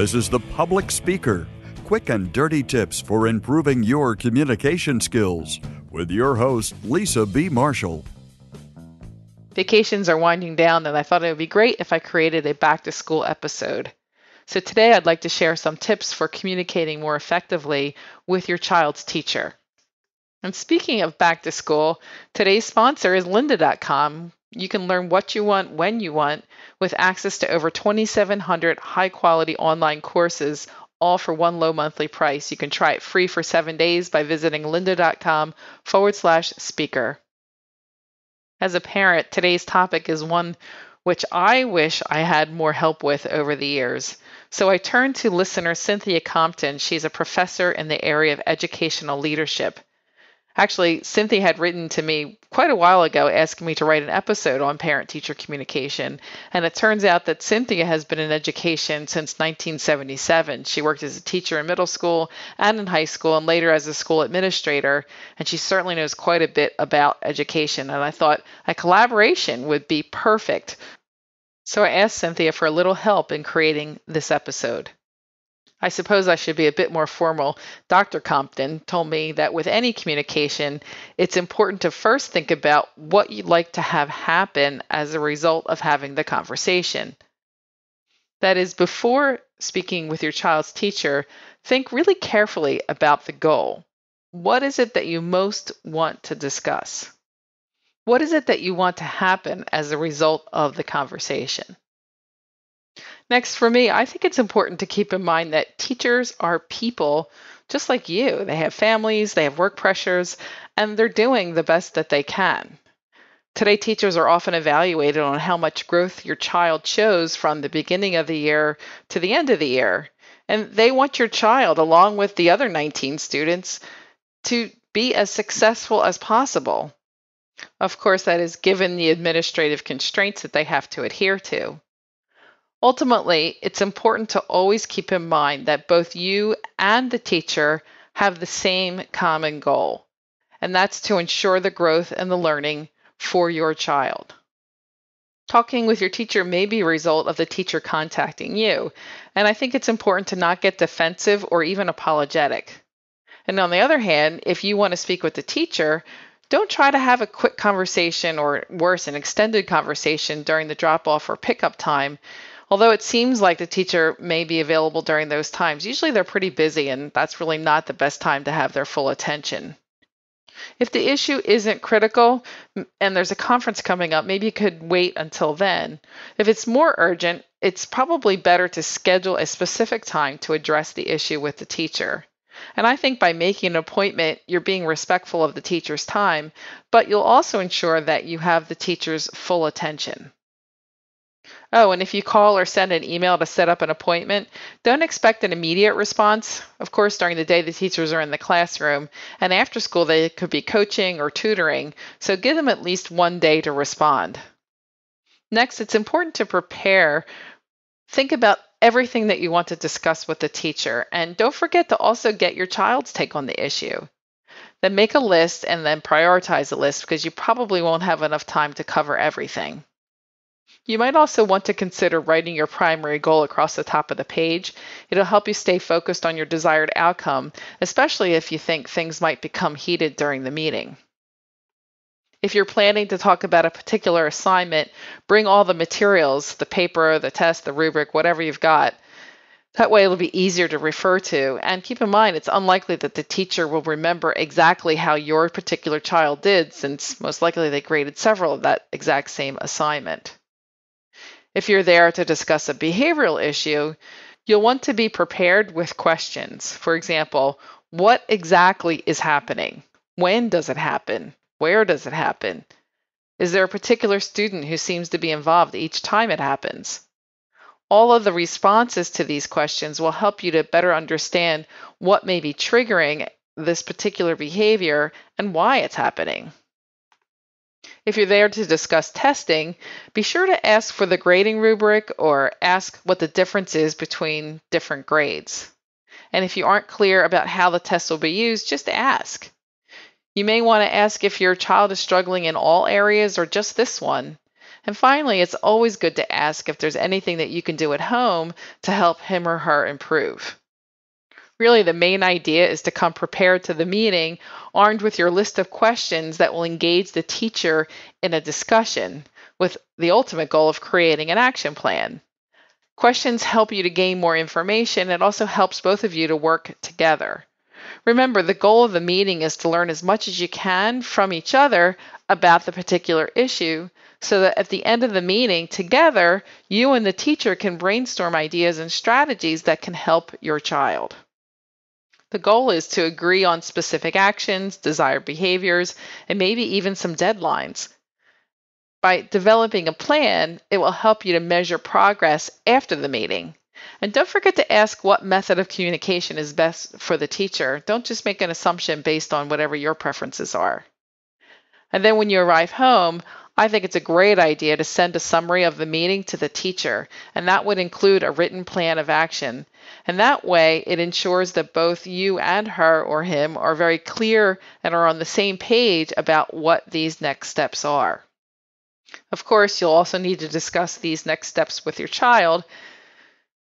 This is The Public Speaker quick and dirty tips for improving your communication skills with your host, Lisa B. Marshall. Vacations are winding down, and I thought it would be great if I created a back to school episode. So today I'd like to share some tips for communicating more effectively with your child's teacher. And speaking of back to school, today's sponsor is lynda.com. You can learn what you want when you want with access to over 2,700 high quality online courses, all for one low monthly price. You can try it free for seven days by visiting lynda.com forward slash speaker. As a parent, today's topic is one which I wish I had more help with over the years. So I turned to listener Cynthia Compton. She's a professor in the area of educational leadership. Actually, Cynthia had written to me quite a while ago asking me to write an episode on parent teacher communication. And it turns out that Cynthia has been in education since 1977. She worked as a teacher in middle school and in high school, and later as a school administrator. And she certainly knows quite a bit about education. And I thought a collaboration would be perfect. So I asked Cynthia for a little help in creating this episode. I suppose I should be a bit more formal. Dr. Compton told me that with any communication, it's important to first think about what you'd like to have happen as a result of having the conversation. That is, before speaking with your child's teacher, think really carefully about the goal. What is it that you most want to discuss? What is it that you want to happen as a result of the conversation? Next, for me, I think it's important to keep in mind that teachers are people just like you. They have families, they have work pressures, and they're doing the best that they can. Today, teachers are often evaluated on how much growth your child shows from the beginning of the year to the end of the year. And they want your child, along with the other 19 students, to be as successful as possible. Of course, that is given the administrative constraints that they have to adhere to. Ultimately, it's important to always keep in mind that both you and the teacher have the same common goal, and that's to ensure the growth and the learning for your child. Talking with your teacher may be a result of the teacher contacting you, and I think it's important to not get defensive or even apologetic. And on the other hand, if you want to speak with the teacher, don't try to have a quick conversation or worse, an extended conversation during the drop off or pickup time although it seems like the teacher may be available during those times, usually they're pretty busy and that's really not the best time to have their full attention. If the issue isn't critical and there's a conference coming up, maybe you could wait until then. If it's more urgent, it's probably better to schedule a specific time to address the issue with the teacher. And I think by making an appointment, you're being respectful of the teacher's time, but you'll also ensure that you have the teacher's full attention. Oh, and if you call or send an email to set up an appointment, don't expect an immediate response. Of course, during the day, the teachers are in the classroom, and after school, they could be coaching or tutoring, so give them at least one day to respond. Next, it's important to prepare. Think about everything that you want to discuss with the teacher, and don't forget to also get your child's take on the issue. Then make a list and then prioritize the list because you probably won't have enough time to cover everything. You might also want to consider writing your primary goal across the top of the page. It'll help you stay focused on your desired outcome, especially if you think things might become heated during the meeting. If you're planning to talk about a particular assignment, bring all the materials the paper, the test, the rubric, whatever you've got. That way, it'll be easier to refer to. And keep in mind, it's unlikely that the teacher will remember exactly how your particular child did, since most likely they graded several of that exact same assignment. If you're there to discuss a behavioral issue, you'll want to be prepared with questions. For example, what exactly is happening? When does it happen? Where does it happen? Is there a particular student who seems to be involved each time it happens? All of the responses to these questions will help you to better understand what may be triggering this particular behavior and why it's happening. If you're there to discuss testing, be sure to ask for the grading rubric or ask what the difference is between different grades. And if you aren't clear about how the test will be used, just ask. You may want to ask if your child is struggling in all areas or just this one. And finally, it's always good to ask if there's anything that you can do at home to help him or her improve. Really, the main idea is to come prepared to the meeting, armed with your list of questions that will engage the teacher in a discussion, with the ultimate goal of creating an action plan. Questions help you to gain more information. It also helps both of you to work together. Remember, the goal of the meeting is to learn as much as you can from each other about the particular issue so that at the end of the meeting, together, you and the teacher can brainstorm ideas and strategies that can help your child. The goal is to agree on specific actions, desired behaviors, and maybe even some deadlines. By developing a plan, it will help you to measure progress after the meeting. And don't forget to ask what method of communication is best for the teacher. Don't just make an assumption based on whatever your preferences are. And then when you arrive home, I think it's a great idea to send a summary of the meeting to the teacher, and that would include a written plan of action. And that way, it ensures that both you and her or him are very clear and are on the same page about what these next steps are. Of course, you'll also need to discuss these next steps with your child.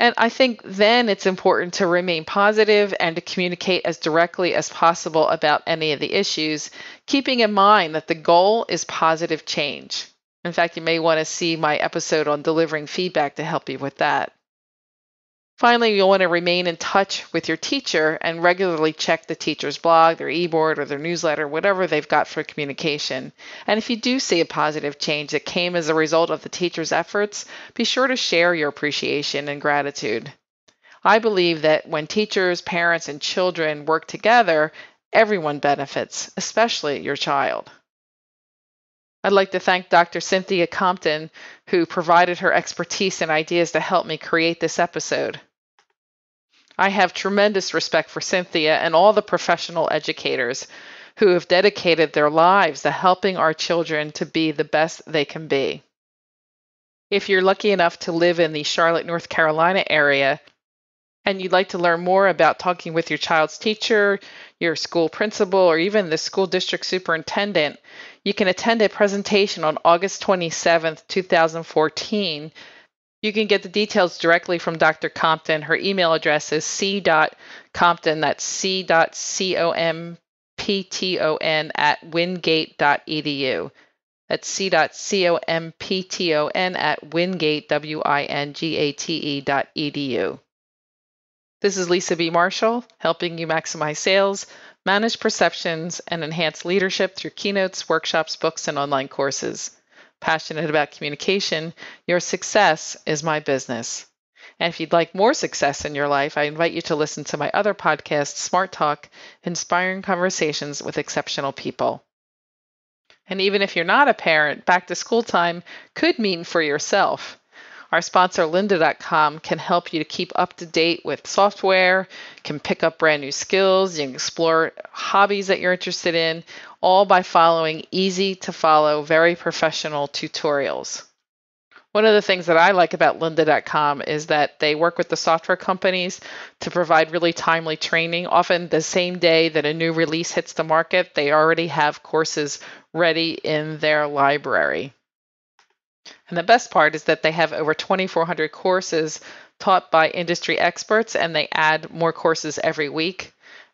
And I think then it's important to remain positive and to communicate as directly as possible about any of the issues, keeping in mind that the goal is positive change. In fact, you may want to see my episode on delivering feedback to help you with that. Finally, you'll want to remain in touch with your teacher and regularly check the teacher's blog, their e-board, or their newsletter, whatever they've got for communication. And if you do see a positive change that came as a result of the teacher's efforts, be sure to share your appreciation and gratitude. I believe that when teachers, parents, and children work together, everyone benefits, especially your child. I'd like to thank Dr. Cynthia Compton, who provided her expertise and ideas to help me create this episode. I have tremendous respect for Cynthia and all the professional educators who have dedicated their lives to helping our children to be the best they can be. If you're lucky enough to live in the Charlotte, North Carolina area, and you'd like to learn more about talking with your child's teacher, your school principal, or even the school district superintendent, you can attend a presentation on August 27, 2014 you can get the details directly from Dr. Compton. Her email address is c.compton, that's c.compton at wingate.edu. That's c.compton at wingate, W-I-N-G-A-T-E dot edu. This is Lisa B. Marshall, helping you maximize sales, manage perceptions, and enhance leadership through keynotes, workshops, books, and online courses passionate about communication, your success is my business. And if you'd like more success in your life, I invite you to listen to my other podcast, Smart Talk Inspiring Conversations with Exceptional People. And even if you're not a parent, back to school time could mean for yourself. Our sponsor, lynda.com, can help you to keep up to date with software, can pick up brand new skills, you can explore hobbies that you're interested in, all by following easy to follow, very professional tutorials. One of the things that I like about lynda.com is that they work with the software companies to provide really timely training. Often the same day that a new release hits the market, they already have courses ready in their library. And the best part is that they have over 2,400 courses taught by industry experts, and they add more courses every week.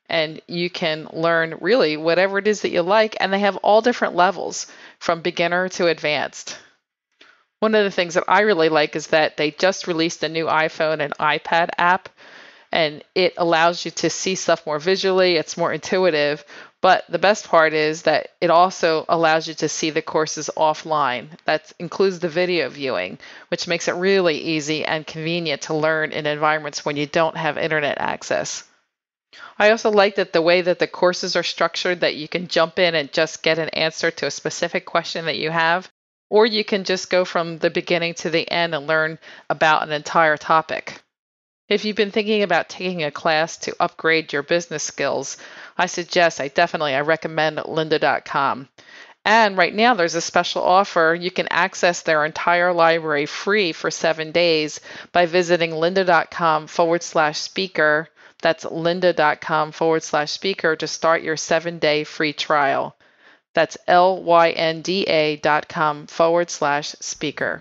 And you can learn really whatever it is that you like, and they have all different levels from beginner to advanced. One of the things that I really like is that they just released a new iPhone and iPad app, and it allows you to see stuff more visually. It's more intuitive, but the best part is that it also allows you to see the courses offline. That includes the video viewing, which makes it really easy and convenient to learn in environments when you don't have internet access. I also like that the way that the courses are structured that you can jump in and just get an answer to a specific question that you have, or you can just go from the beginning to the end and learn about an entire topic. If you've been thinking about taking a class to upgrade your business skills, I suggest, I definitely, I recommend lynda.com. And right now there's a special offer. You can access their entire library free for seven days by visiting lynda.com forward slash speaker. That's lynda.com forward slash speaker to start your seven day free trial. That's L-Y-N-D-A dot com forward slash speaker.